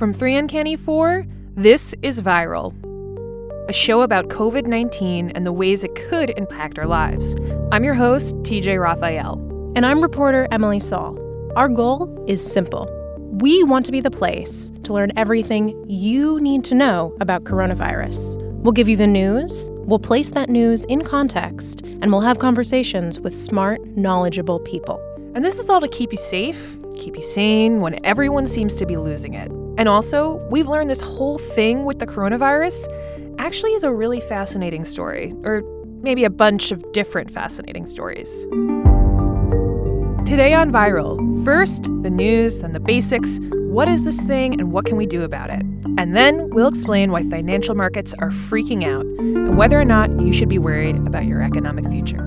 From 3 Uncanny 4, this is Viral, a show about COVID 19 and the ways it could impact our lives. I'm your host, TJ Raphael. And I'm reporter Emily Saul. Our goal is simple. We want to be the place to learn everything you need to know about coronavirus. We'll give you the news, we'll place that news in context, and we'll have conversations with smart, knowledgeable people. And this is all to keep you safe, keep you sane when everyone seems to be losing it. And also, we've learned this whole thing with the coronavirus actually is a really fascinating story, or maybe a bunch of different fascinating stories. Today on Viral, first, the news and the basics. What is this thing and what can we do about it? And then we'll explain why financial markets are freaking out and whether or not you should be worried about your economic future.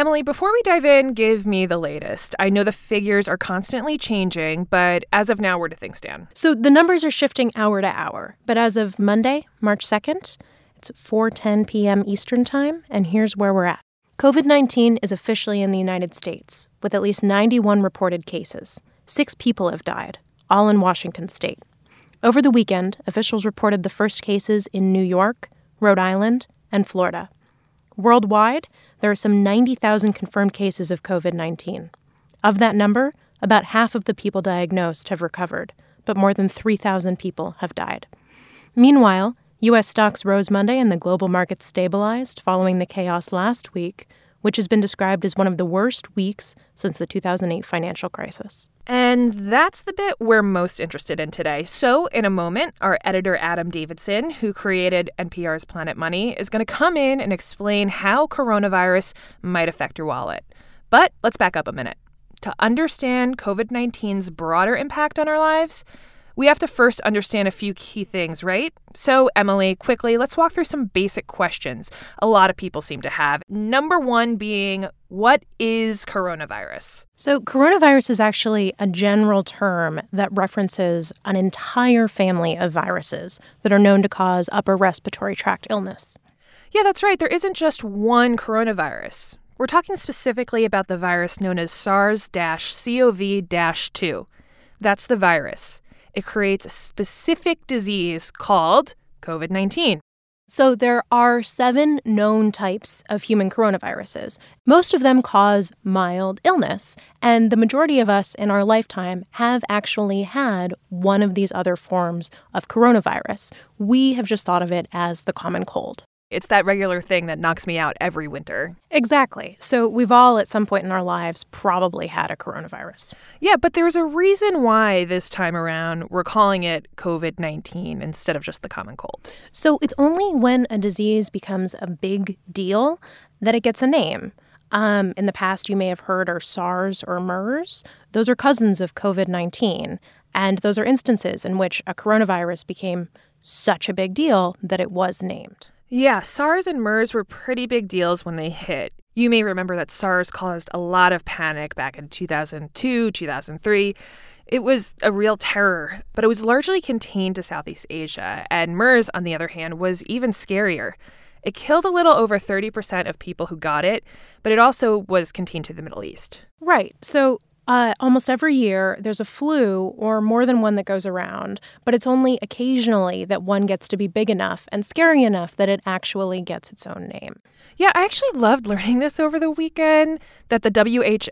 Emily, before we dive in, give me the latest. I know the figures are constantly changing, but as of now, where do things stand? So the numbers are shifting hour to hour, but as of Monday, March 2nd, it's 4:10 p.m. Eastern Time, and here's where we're at. COVID-19 is officially in the United States with at least 91 reported cases. 6 people have died, all in Washington state. Over the weekend, officials reported the first cases in New York, Rhode Island, and Florida. Worldwide, there are some 90,000 confirmed cases of COVID 19. Of that number, about half of the people diagnosed have recovered, but more than 3,000 people have died. Meanwhile, U.S. stocks rose Monday and the global markets stabilized following the chaos last week, which has been described as one of the worst weeks since the 2008 financial crisis. And that's the bit we're most interested in today. So, in a moment, our editor Adam Davidson, who created NPR's Planet Money, is going to come in and explain how coronavirus might affect your wallet. But let's back up a minute. To understand COVID 19's broader impact on our lives, we have to first understand a few key things, right? So, Emily, quickly, let's walk through some basic questions a lot of people seem to have. Number one being, what is coronavirus? So, coronavirus is actually a general term that references an entire family of viruses that are known to cause upper respiratory tract illness. Yeah, that's right. There isn't just one coronavirus. We're talking specifically about the virus known as SARS CoV 2. That's the virus it creates a specific disease called COVID 19. So, there are seven known types of human coronaviruses. Most of them cause mild illness, and the majority of us in our lifetime have actually had one of these other forms of coronavirus. We have just thought of it as the common cold. It's that regular thing that knocks me out every winter. Exactly. So we've all at some point in our lives probably had a coronavirus. Yeah, but there's a reason why this time around we're calling it COVID 19 instead of just the common cold. So it's only when a disease becomes a big deal that it gets a name. Um, in the past, you may have heard are SARS or MERS. Those are cousins of COVID 19. And those are instances in which a coronavirus became such a big deal that it was named. Yeah, SARS and MERS were pretty big deals when they hit. You may remember that SARS caused a lot of panic back in 2002, 2003. It was a real terror, but it was largely contained to Southeast Asia. And MERS, on the other hand, was even scarier. It killed a little over 30% of people who got it, but it also was contained to the Middle East. Right. So uh, almost every year, there's a flu or more than one that goes around, but it's only occasionally that one gets to be big enough and scary enough that it actually gets its own name. Yeah, I actually loved learning this over the weekend that the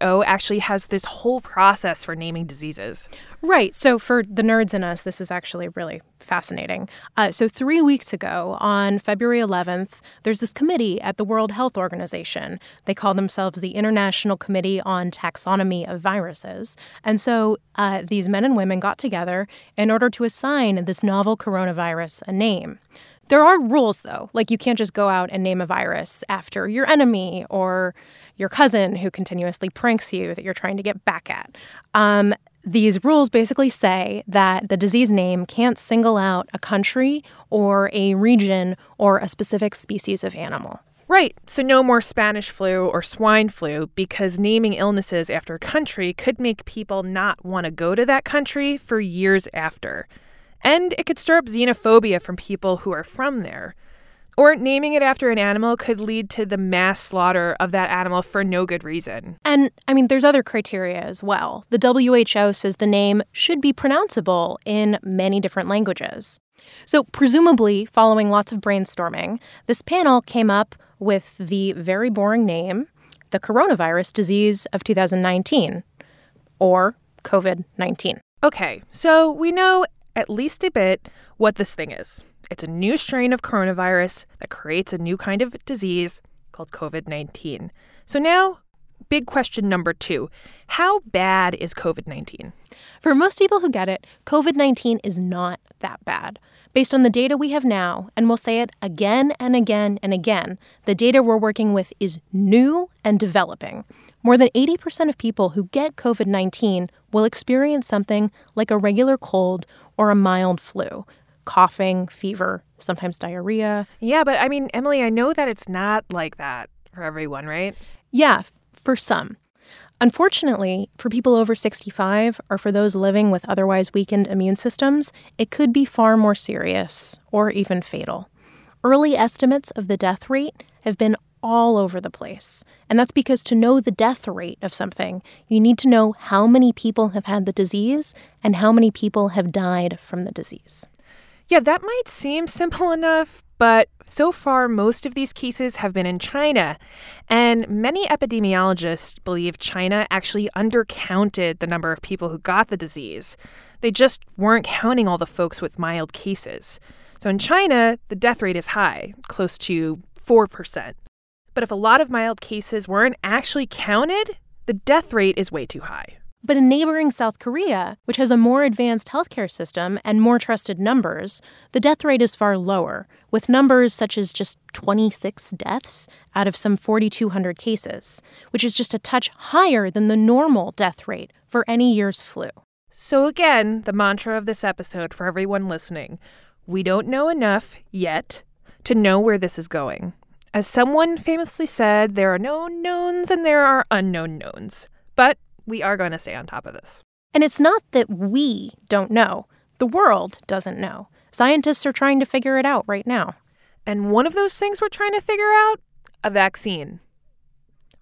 WHO actually has this whole process for naming diseases. Right. So, for the nerds in us, this is actually really fascinating. Uh, so, three weeks ago, on February 11th, there's this committee at the World Health Organization. They call themselves the International Committee on Taxonomy of Viruses. And so, uh, these men and women got together in order to assign this novel coronavirus a name. There are rules, though. Like, you can't just go out and name a virus after your enemy or your cousin who continuously pranks you that you're trying to get back at. Um, these rules basically say that the disease name can't single out a country or a region or a specific species of animal. Right, so no more Spanish flu or swine flu because naming illnesses after a country could make people not want to go to that country for years after. And it could stir up xenophobia from people who are from there. Or naming it after an animal could lead to the mass slaughter of that animal for no good reason. And I mean, there's other criteria as well. The WHO says the name should be pronounceable in many different languages. So, presumably, following lots of brainstorming, this panel came up with the very boring name, the coronavirus disease of 2019, or COVID 19. Okay, so we know at least a bit what this thing is. It's a new strain of coronavirus that creates a new kind of disease called COVID 19. So now, big question number two How bad is COVID 19? For most people who get it, COVID 19 is not that bad. Based on the data we have now, and we'll say it again and again and again, the data we're working with is new and developing. More than 80% of people who get COVID 19 will experience something like a regular cold or a mild flu coughing, fever, sometimes diarrhea. Yeah, but I mean, Emily, I know that it's not like that for everyone, right? Yeah, for some. Unfortunately, for people over 65 or for those living with otherwise weakened immune systems, it could be far more serious or even fatal. Early estimates of the death rate have been all over the place. And that's because to know the death rate of something, you need to know how many people have had the disease and how many people have died from the disease. Yeah, that might seem simple enough, but so far most of these cases have been in China. And many epidemiologists believe China actually undercounted the number of people who got the disease. They just weren't counting all the folks with mild cases. So in China, the death rate is high, close to 4%. But if a lot of mild cases weren't actually counted, the death rate is way too high. But in neighboring South Korea, which has a more advanced healthcare system and more trusted numbers, the death rate is far lower, with numbers such as just 26 deaths out of some 4,200 cases, which is just a touch higher than the normal death rate for any year's flu. So, again, the mantra of this episode for everyone listening we don't know enough yet to know where this is going. As someone famously said, there are known knowns and there are unknown knowns. But we are going to stay on top of this. And it's not that we don't know, the world doesn't know. Scientists are trying to figure it out right now. And one of those things we're trying to figure out a vaccine.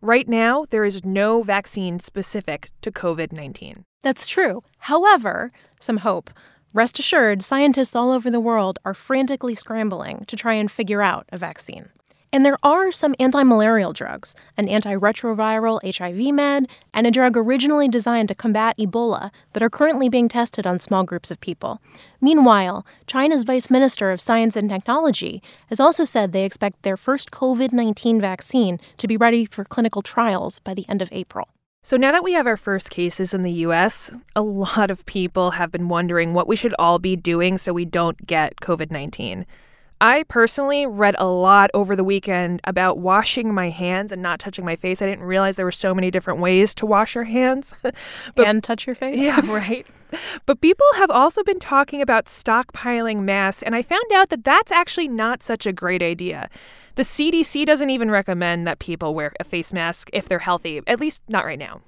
Right now, there is no vaccine specific to COVID 19. That's true. However, some hope. Rest assured, scientists all over the world are frantically scrambling to try and figure out a vaccine. And there are some anti malarial drugs, an antiretroviral HIV med, and a drug originally designed to combat Ebola that are currently being tested on small groups of people. Meanwhile, China's Vice Minister of Science and Technology has also said they expect their first COVID 19 vaccine to be ready for clinical trials by the end of April. So, now that we have our first cases in the US, a lot of people have been wondering what we should all be doing so we don't get COVID 19. I personally read a lot over the weekend about washing my hands and not touching my face. I didn't realize there were so many different ways to wash your hands. but, and touch your face? Yeah, right. But people have also been talking about stockpiling masks, and I found out that that's actually not such a great idea. The CDC doesn't even recommend that people wear a face mask if they're healthy, at least not right now.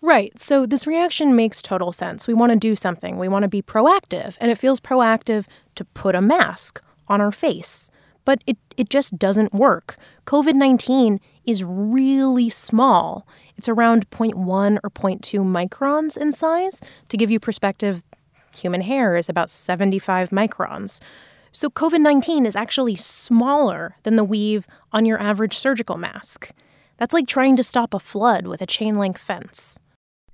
Right. So this reaction makes total sense. We want to do something. We want to be proactive, and it feels proactive to put a mask on our face. But it, it just doesn't work. COVID 19 is really small. It's around 0.1 or 0.2 microns in size. To give you perspective, human hair is about 75 microns. So COVID 19 is actually smaller than the weave on your average surgical mask. That's like trying to stop a flood with a chain link fence.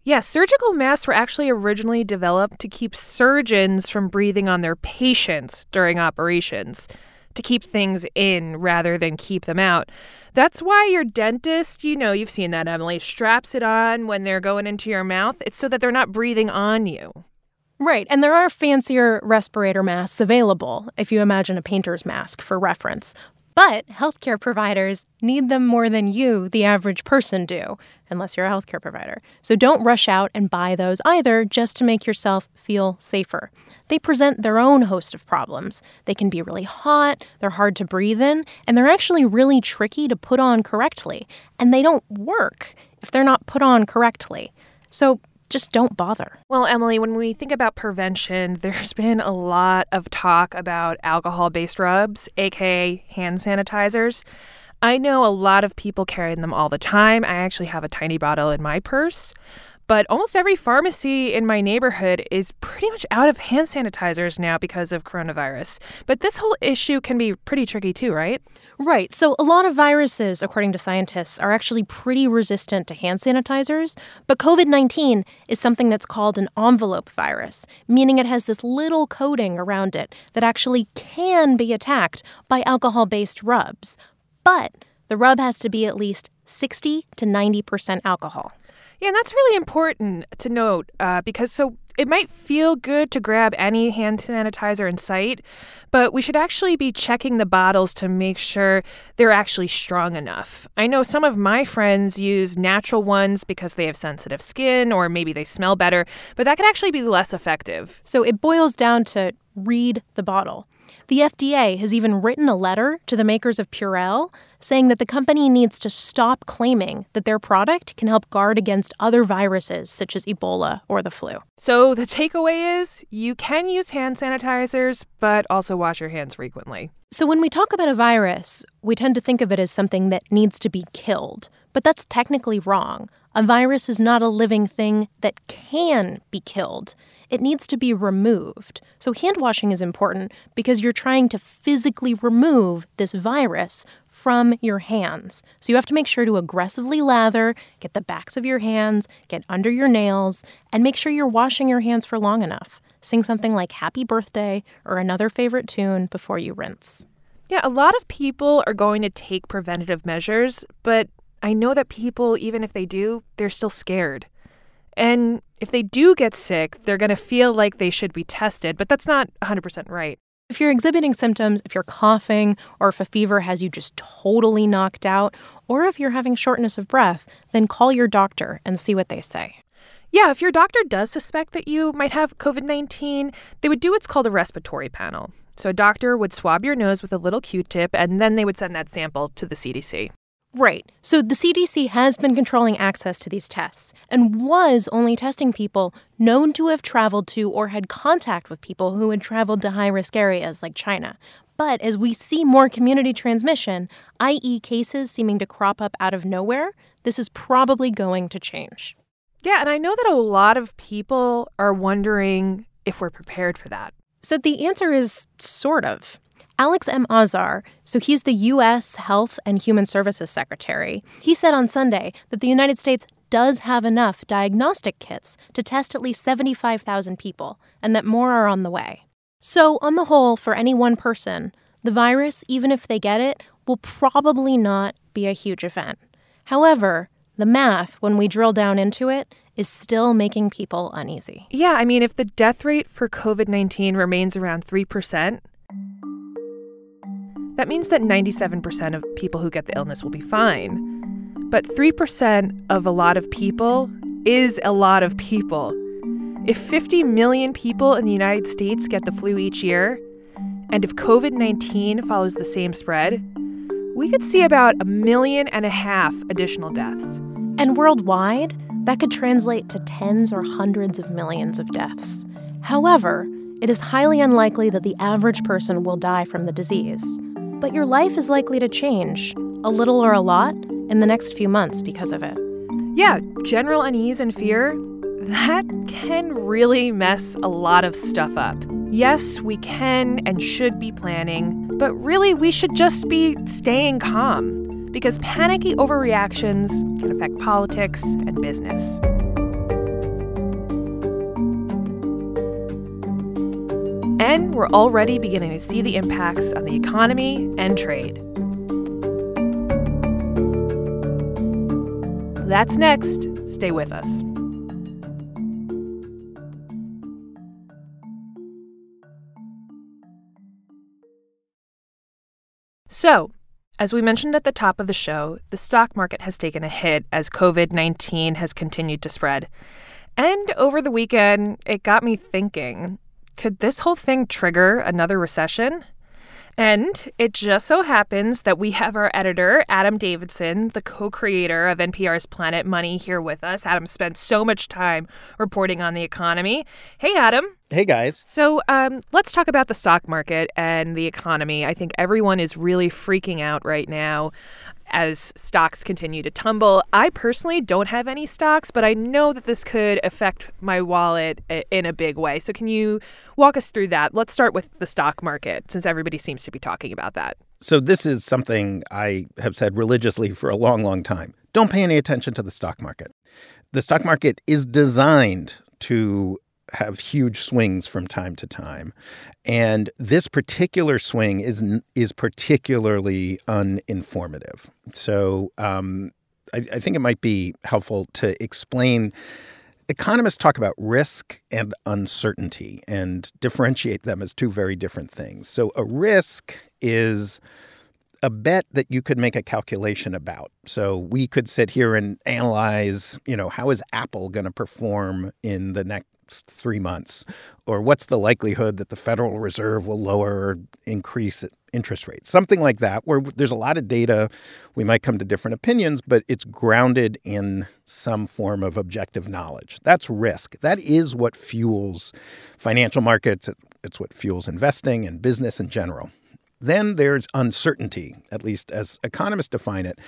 Yeah, surgical masks were actually originally developed to keep surgeons from breathing on their patients during operations, to keep things in rather than keep them out. That's why your dentist, you know, you've seen that, Emily, straps it on when they're going into your mouth. It's so that they're not breathing on you. Right, and there are fancier respirator masks available if you imagine a painter's mask for reference. But healthcare providers need them more than you, the average person, do, unless you're a healthcare provider. So don't rush out and buy those either just to make yourself feel safer. They present their own host of problems. They can be really hot, they're hard to breathe in, and they're actually really tricky to put on correctly. And they don't work if they're not put on correctly. So just don't bother. Well, Emily, when we think about prevention, there's been a lot of talk about alcohol based rubs, aka hand sanitizers. I know a lot of people carry them all the time. I actually have a tiny bottle in my purse. But almost every pharmacy in my neighborhood is pretty much out of hand sanitizers now because of coronavirus. But this whole issue can be pretty tricky too, right? Right. So, a lot of viruses, according to scientists, are actually pretty resistant to hand sanitizers. But COVID 19 is something that's called an envelope virus, meaning it has this little coating around it that actually can be attacked by alcohol based rubs. But the rub has to be at least 60 to 90% alcohol. Yeah, and that's really important to note uh, because so it might feel good to grab any hand sanitizer in sight, but we should actually be checking the bottles to make sure they're actually strong enough. I know some of my friends use natural ones because they have sensitive skin or maybe they smell better, but that could actually be less effective. So it boils down to read the bottle. The FDA has even written a letter to the makers of Purell saying that the company needs to stop claiming that their product can help guard against other viruses such as Ebola or the flu. So the takeaway is you can use hand sanitizers, but also wash your hands frequently. So when we talk about a virus, we tend to think of it as something that needs to be killed, but that's technically wrong. A virus is not a living thing that can be killed. It needs to be removed. So, hand washing is important because you're trying to physically remove this virus from your hands. So, you have to make sure to aggressively lather, get the backs of your hands, get under your nails, and make sure you're washing your hands for long enough. Sing something like Happy Birthday or another favorite tune before you rinse. Yeah, a lot of people are going to take preventative measures, but I know that people, even if they do, they're still scared. And if they do get sick, they're going to feel like they should be tested, but that's not 100% right. If you're exhibiting symptoms, if you're coughing, or if a fever has you just totally knocked out, or if you're having shortness of breath, then call your doctor and see what they say. Yeah, if your doctor does suspect that you might have COVID 19, they would do what's called a respiratory panel. So a doctor would swab your nose with a little Q tip, and then they would send that sample to the CDC. Right. So the CDC has been controlling access to these tests and was only testing people known to have traveled to or had contact with people who had traveled to high risk areas like China. But as we see more community transmission, i.e., cases seeming to crop up out of nowhere, this is probably going to change. Yeah, and I know that a lot of people are wondering if we're prepared for that. So the answer is sort of. Alex M. Azar, so he's the U.S. Health and Human Services Secretary, he said on Sunday that the United States does have enough diagnostic kits to test at least 75,000 people, and that more are on the way. So, on the whole, for any one person, the virus, even if they get it, will probably not be a huge event. However, the math, when we drill down into it, is still making people uneasy. Yeah, I mean, if the death rate for COVID 19 remains around 3%, that means that 97% of people who get the illness will be fine. But 3% of a lot of people is a lot of people. If 50 million people in the United States get the flu each year, and if COVID 19 follows the same spread, we could see about a million and a half additional deaths. And worldwide, that could translate to tens or hundreds of millions of deaths. However, it is highly unlikely that the average person will die from the disease but your life is likely to change, a little or a lot, in the next few months because of it. Yeah, general unease and fear, that can really mess a lot of stuff up. Yes, we can and should be planning, but really we should just be staying calm because panicky overreactions can affect politics and business. And we're already beginning to see the impacts on the economy and trade. That's next. Stay with us. So, as we mentioned at the top of the show, the stock market has taken a hit as COVID 19 has continued to spread. And over the weekend, it got me thinking could this whole thing trigger another recession? And it just so happens that we have our editor, Adam Davidson, the co creator of NPR's Planet Money, here with us. Adam spent so much time reporting on the economy. Hey, Adam. Hey, guys. So um, let's talk about the stock market and the economy. I think everyone is really freaking out right now as stocks continue to tumble. I personally don't have any stocks, but I know that this could affect my wallet in a big way. So, can you walk us through that? Let's start with the stock market, since everybody seems to be talking about that. So, this is something I have said religiously for a long, long time. Don't pay any attention to the stock market. The stock market is designed to have huge swings from time to time. And this particular swing is is particularly uninformative. So um, I, I think it might be helpful to explain. Economists talk about risk and uncertainty and differentiate them as two very different things. So a risk is a bet that you could make a calculation about. So we could sit here and analyze, you know, how is Apple going to perform in the next three months? Or what's the likelihood that the Federal Reserve will lower or increase interest rates? Something like that, where there's a lot of data. We might come to different opinions, but it's grounded in some form of objective knowledge. That's risk. That is what fuels financial markets. It's what fuels investing and business in general. Then there's uncertainty, at least as economists define it.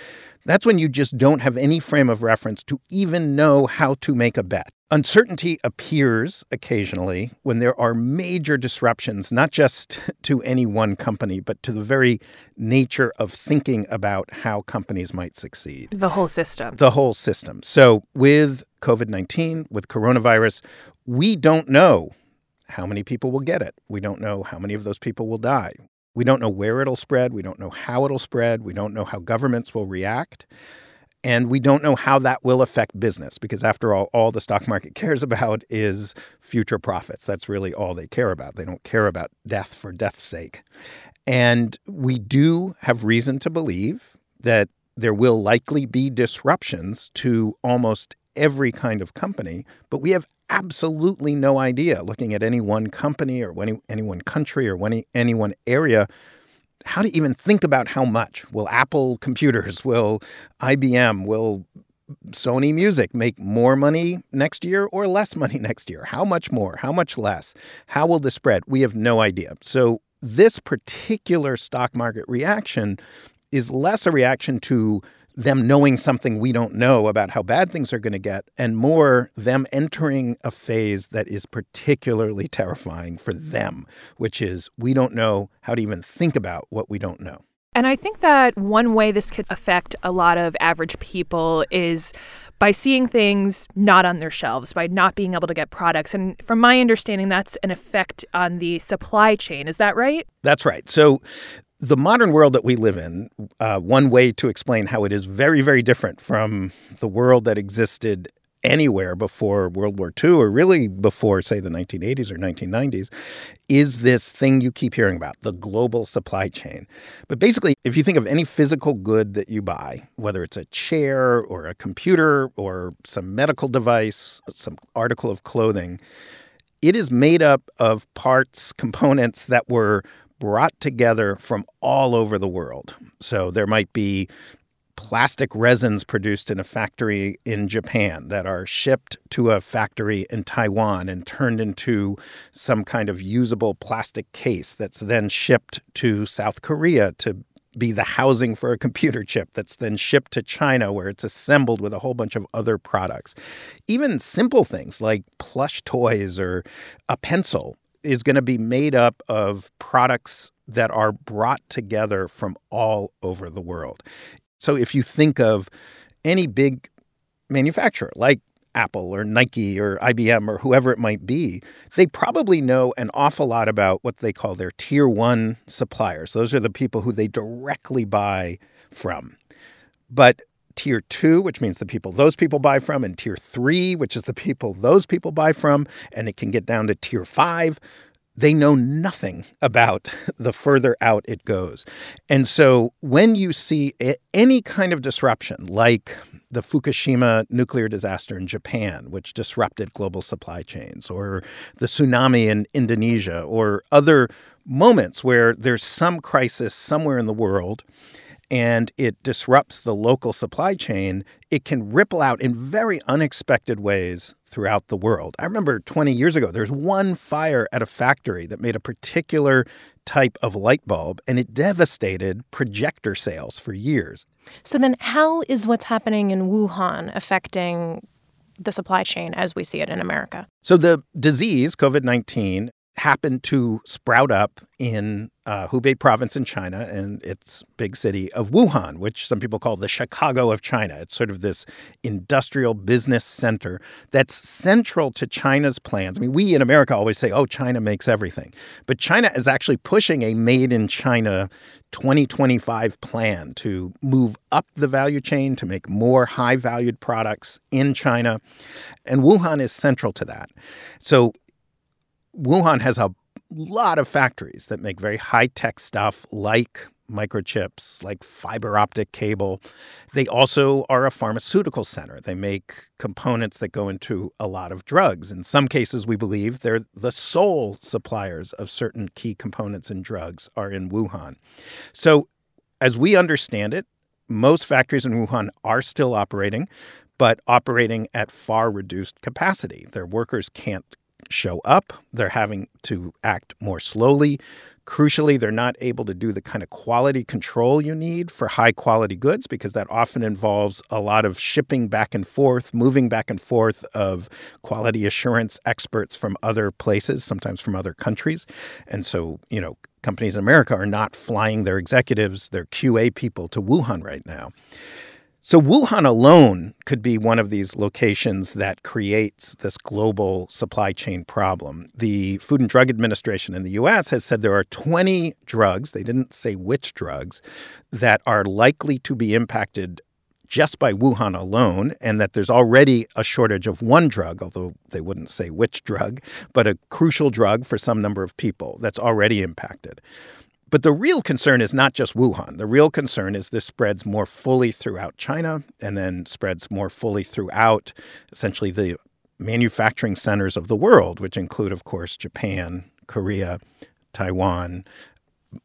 That's when you just don't have any frame of reference to even know how to make a bet. Uncertainty appears occasionally when there are major disruptions, not just to any one company, but to the very nature of thinking about how companies might succeed. The whole system. The whole system. So, with COVID 19, with coronavirus, we don't know how many people will get it. We don't know how many of those people will die. We don't know where it'll spread. We don't know how it'll spread. We don't know how governments will react. And we don't know how that will affect business because, after all, all the stock market cares about is future profits. That's really all they care about. They don't care about death for death's sake. And we do have reason to believe that there will likely be disruptions to almost every kind of company, but we have absolutely no idea looking at any one company or any, any one country or any, any one area how to even think about how much. Will Apple computers, will IBM, will Sony Music make more money next year or less money next year? How much more? How much less? How will this spread? We have no idea. So, this particular stock market reaction is less a reaction to them knowing something we don't know about how bad things are going to get, and more them entering a phase that is particularly terrifying for them, which is we don't know how to even think about what we don't know. And I think that one way this could affect a lot of average people is by seeing things not on their shelves, by not being able to get products. And from my understanding, that's an effect on the supply chain. Is that right? That's right. So the modern world that we live in, uh, one way to explain how it is very, very different from the world that existed anywhere before World War II or really before, say, the 1980s or 1990s, is this thing you keep hearing about the global supply chain. But basically, if you think of any physical good that you buy, whether it's a chair or a computer or some medical device, some article of clothing, it is made up of parts, components that were brought together from all over the world. So there might be plastic resins produced in a factory in Japan that are shipped to a factory in Taiwan and turned into some kind of usable plastic case that's then shipped to South Korea to be the housing for a computer chip that's then shipped to China where it's assembled with a whole bunch of other products. Even simple things like plush toys or a pencil is going to be made up of products that are brought together from all over the world. So if you think of any big manufacturer like Apple or Nike or IBM or whoever it might be, they probably know an awful lot about what they call their tier one suppliers. Those are the people who they directly buy from. But tier two, which means the people those people buy from, and tier three, which is the people those people buy from, and it can get down to tier five. they know nothing about the further out it goes. And so when you see any kind of disruption, like the Fukushima nuclear disaster in Japan, which disrupted global supply chains, or the tsunami in Indonesia, or other moments where there's some crisis somewhere in the world and it disrupts the local supply chain, it can ripple out in very unexpected ways throughout the world. I remember 20 years ago, there's one fire at a factory that made a particular type of light bulb, and it devastated projector sales for years. So, then how is what's happening in Wuhan affecting the supply chain as we see it in America? So, the disease, COVID 19, happened to sprout up in uh, Hubei province in China and its big city of Wuhan, which some people call the Chicago of China. It's sort of this industrial business center that's central to China's plans. I mean, we in America always say, oh, China makes everything. But China is actually pushing a made in China 2025 plan to move up the value chain to make more high valued products in China. And Wuhan is central to that. So Wuhan has a lot of factories that make very high tech stuff like microchips, like fiber optic cable. They also are a pharmaceutical center. They make components that go into a lot of drugs. In some cases, we believe they're the sole suppliers of certain key components in drugs are in Wuhan. So, as we understand it, most factories in Wuhan are still operating, but operating at far reduced capacity. Their workers can't show up. They're having to act more slowly. Crucially, they're not able to do the kind of quality control you need for high quality goods because that often involves a lot of shipping back and forth, moving back and forth of quality assurance experts from other places, sometimes from other countries. And so, you know, companies in America are not flying their executives, their QA people to Wuhan right now. So, Wuhan alone could be one of these locations that creates this global supply chain problem. The Food and Drug Administration in the US has said there are 20 drugs, they didn't say which drugs, that are likely to be impacted just by Wuhan alone, and that there's already a shortage of one drug, although they wouldn't say which drug, but a crucial drug for some number of people that's already impacted. But the real concern is not just Wuhan. The real concern is this spreads more fully throughout China and then spreads more fully throughout essentially the manufacturing centers of the world, which include, of course, Japan, Korea, Taiwan,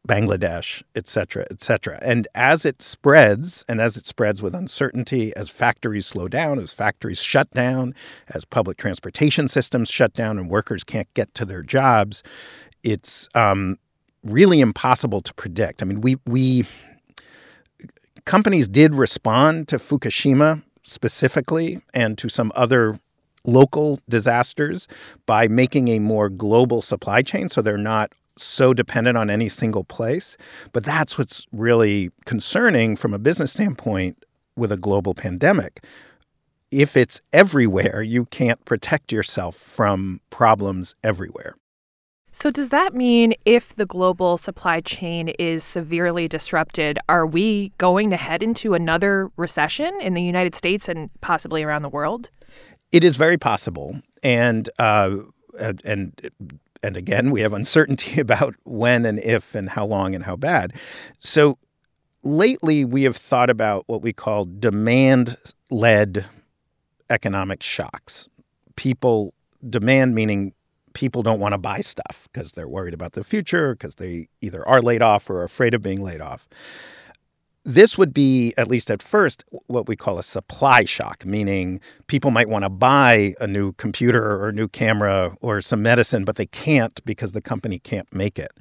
Bangladesh, et cetera, et cetera. And as it spreads, and as it spreads with uncertainty, as factories slow down, as factories shut down, as public transportation systems shut down and workers can't get to their jobs, it's um, really impossible to predict. I mean, we we companies did respond to Fukushima specifically and to some other local disasters by making a more global supply chain so they're not so dependent on any single place. But that's what's really concerning from a business standpoint with a global pandemic. If it's everywhere, you can't protect yourself from problems everywhere. So, does that mean if the global supply chain is severely disrupted, are we going to head into another recession in the United States and possibly around the world? It is very possible, and uh, and and again, we have uncertainty about when and if and how long and how bad. So, lately, we have thought about what we call demand-led economic shocks. People demand meaning people don't want to buy stuff because they're worried about the future, because they either are laid off or are afraid of being laid off. This would be, at least at first, what we call a supply shock, meaning people might want to buy a new computer or a new camera or some medicine, but they can't because the company can't make it.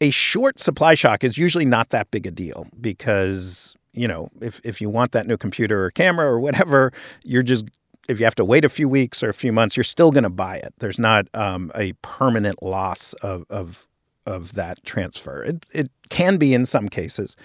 A short supply shock is usually not that big a deal because you know, if, if you want that new computer or camera or whatever, you're just if you have to wait a few weeks or a few months, you're still going to buy it. There's not um, a permanent loss of, of of that transfer. It it can be in some cases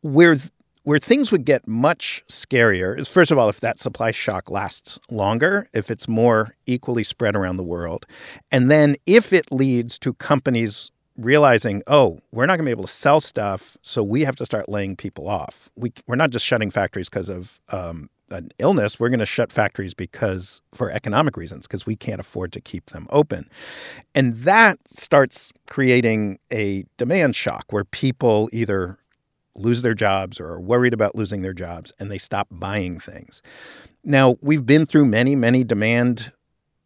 where where things would get much scarier is first of all if that supply shock lasts longer, if it's more equally spread around the world, and then if it leads to companies realizing, oh, we're not going to be able to sell stuff, so we have to start laying people off. We, we're not just shutting factories because of um, an illness, we're going to shut factories because for economic reasons, because we can't afford to keep them open. And that starts creating a demand shock where people either lose their jobs or are worried about losing their jobs and they stop buying things. Now, we've been through many, many demand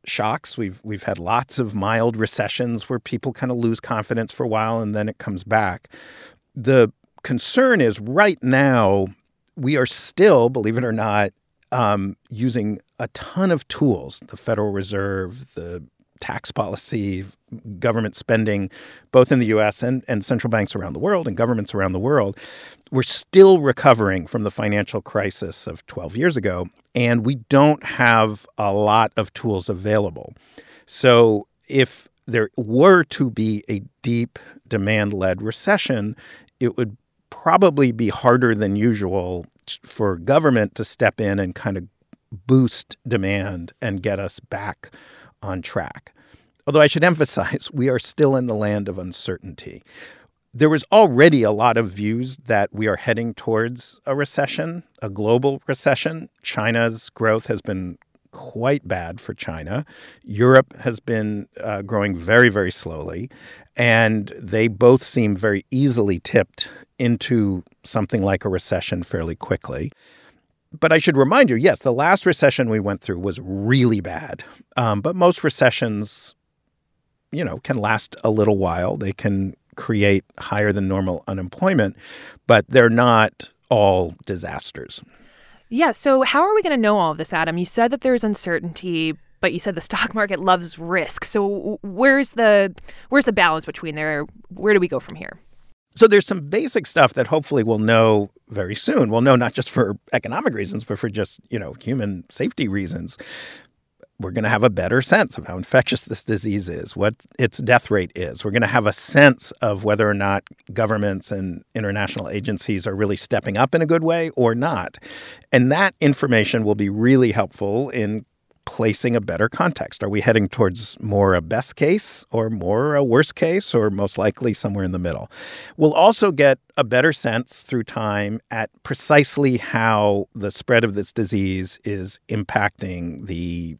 shocks. We've we've had lots of mild recessions where people kind of lose confidence for a while and then it comes back. The concern is right now we are still, believe it or not, um, using a ton of tools. The Federal Reserve, the tax policy, government spending, both in the US and, and central banks around the world and governments around the world. We're still recovering from the financial crisis of 12 years ago, and we don't have a lot of tools available. So if there were to be a deep demand led recession, it would probably be harder than usual for government to step in and kind of boost demand and get us back on track. Although I should emphasize, we are still in the land of uncertainty. There was already a lot of views that we are heading towards a recession, a global recession. China's growth has been quite bad for China. Europe has been uh, growing very, very slowly. And they both seem very easily tipped into something like a recession fairly quickly. But I should remind you yes, the last recession we went through was really bad. Um, but most recessions, you know, can last a little while. They can create higher than normal unemployment, but they're not all disasters. Yeah. So, how are we going to know all of this, Adam? You said that there's uncertainty, but you said the stock market loves risk. So, where's the where's the balance between there? Where do we go from here? So there's some basic stuff that hopefully we'll know very soon. We'll know not just for economic reasons, but for just, you know, human safety reasons we're going to have a better sense of how infectious this disease is, what its death rate is. We're going to have a sense of whether or not governments and international agencies are really stepping up in a good way or not. And that information will be really helpful in placing a better context. Are we heading towards more a best case or more a worst case or most likely somewhere in the middle? We'll also get a better sense through time at precisely how the spread of this disease is impacting the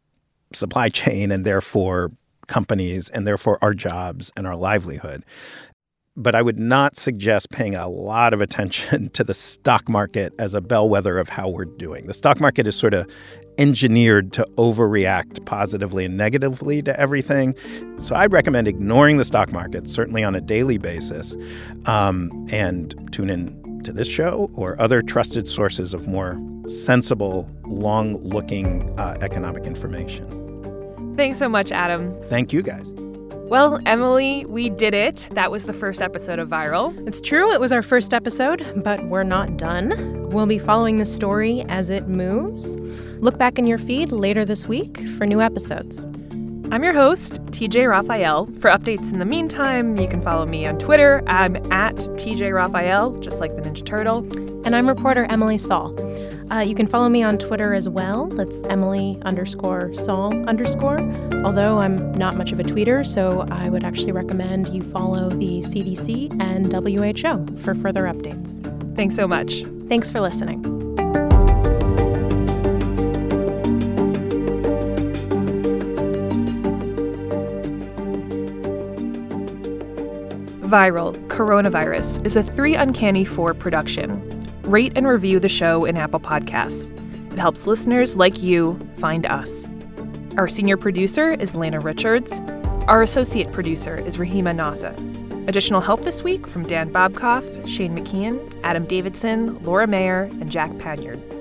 supply chain and therefore companies and therefore our jobs and our livelihood. But I would not suggest paying a lot of attention to the stock market as a bellwether of how we're doing. The stock market is sort of engineered to overreact positively and negatively to everything. So I'd recommend ignoring the stock market, certainly on a daily basis, um, and tune in to this show or other trusted sources of more sensible, long looking uh, economic information. Thanks so much, Adam. Thank you, guys. Well, Emily, we did it. That was the first episode of Viral. It's true, it was our first episode, but we're not done. We'll be following the story as it moves. Look back in your feed later this week for new episodes. I'm your host, TJ Raphael. For updates in the meantime, you can follow me on Twitter. I'm at TJ Raphael, just like the Ninja Turtle. And I'm reporter Emily Saul. Uh, you can follow me on Twitter as well. That's Emily underscore Saul underscore. Although I'm not much of a tweeter, so I would actually recommend you follow the CDC and WHO for further updates. Thanks so much. Thanks for listening. Viral Coronavirus is a 3 Uncanny 4 production rate and review the show in Apple Podcasts. It helps listeners like you find us. Our senior producer is Lena Richards. Our associate producer is Rahima Nasa. Additional help this week from Dan Bobkoff, Shane McKeon, Adam Davidson, Laura Mayer, and Jack Panyard.